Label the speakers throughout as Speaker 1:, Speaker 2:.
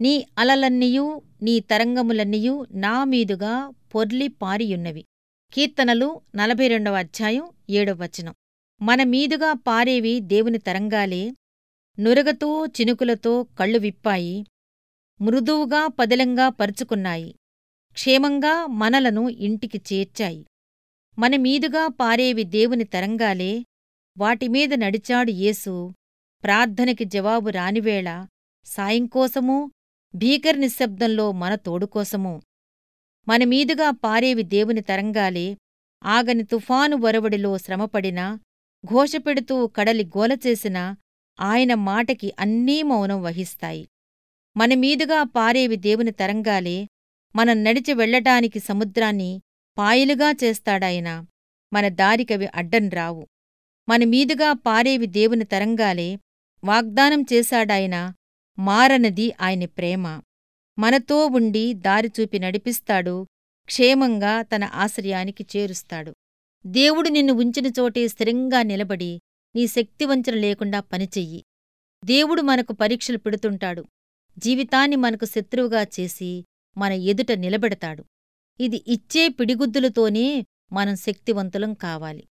Speaker 1: నీ అలలన్నీయు నీ తరంగములన్నీయు నా మీదుగా పొర్లి పారియున్నవి. కీర్తనలు నలభై రెండవ అధ్యాయం ఏడవ వచనం. మన మీదుగా పారేవి దేవుని తరంగాలే. నురగతో చినుకులతో కళ్ళు విప్పాయి. మృదువుగా పదిలంగా పరుచుకున్నాయి. క్షేమంగా మనలను ఇంటికి చేర్చాయి. మన మీదుగా పారేవి దేవుని తరంగాలే. వాటిమీద నడిచాడు యేసు. ప్రార్థనకి జవాబు రానివేళ సాయంకోసమూ భీకర నిశ్శబ్దంలో మన తోడుకోసమూ మనమీదుగా పారేవి దేవుని తరంగాలే. ఆగని తుఫాను వరవడిలో శ్రమపడినా ఘోషపెడుతూ కడలి గోలచేసినా ఆయన మాటకి అన్నీ మౌనం వహిస్తాయి. మనమీదుగా పారేవి దేవుని తరంగాలే. మనం నడిచి వెళ్ళటానికి సముద్రాన్ని పాయలుగా చేస్తాడాయన. మన దారికవి అడ్డం రావు. మనమీదుగా పారేవి దేవుని తరంగాలే. వాగ్దానం చేశాడాయన. మారనది ఆయన ప్రేమ. మనతో ఉండి దారిచూపి నడిపిస్తాడు క్షేమంగా తన ఆశ్రయానికి చేరుస్తాడు. దేవుడు నిన్ను ఉంచిన చోటే స్థిరంగా నిలబడి నీ శక్తివంచన లేకుండా పనిచెయ్యి. దేవుడు మనకు పరీక్షలు పెడుతుంటాడు. జీవితాన్ని మనకు శత్రువుగా చేసి మన ఎదుట నిలబెడతాడు. ఇది ఇచ్చే పిడిగుద్దులతోనే మనం శక్తివంతులం కావాలి.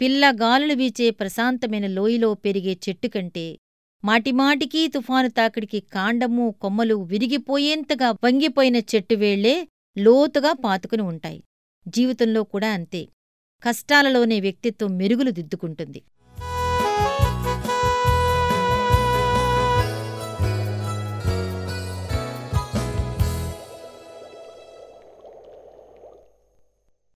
Speaker 1: పిల్ల గాలులు వీచే ప్రశాంతమైన లోయలో పెరిగే చెట్టు కంటే మాటిమాటికీ తుఫాను తాకిడికి కాండము కొమ్మలు విరిగిపోయేంతగా వంగిపోయిన చెట్టువేళ్ళే లోతుగా పాతుకుని ఉంటాయి. జీవితంలో కూడా అంతే. కష్టాలలోనే వ్యక్తిత్వం మెరుగులు దిద్దుకుంటుంది.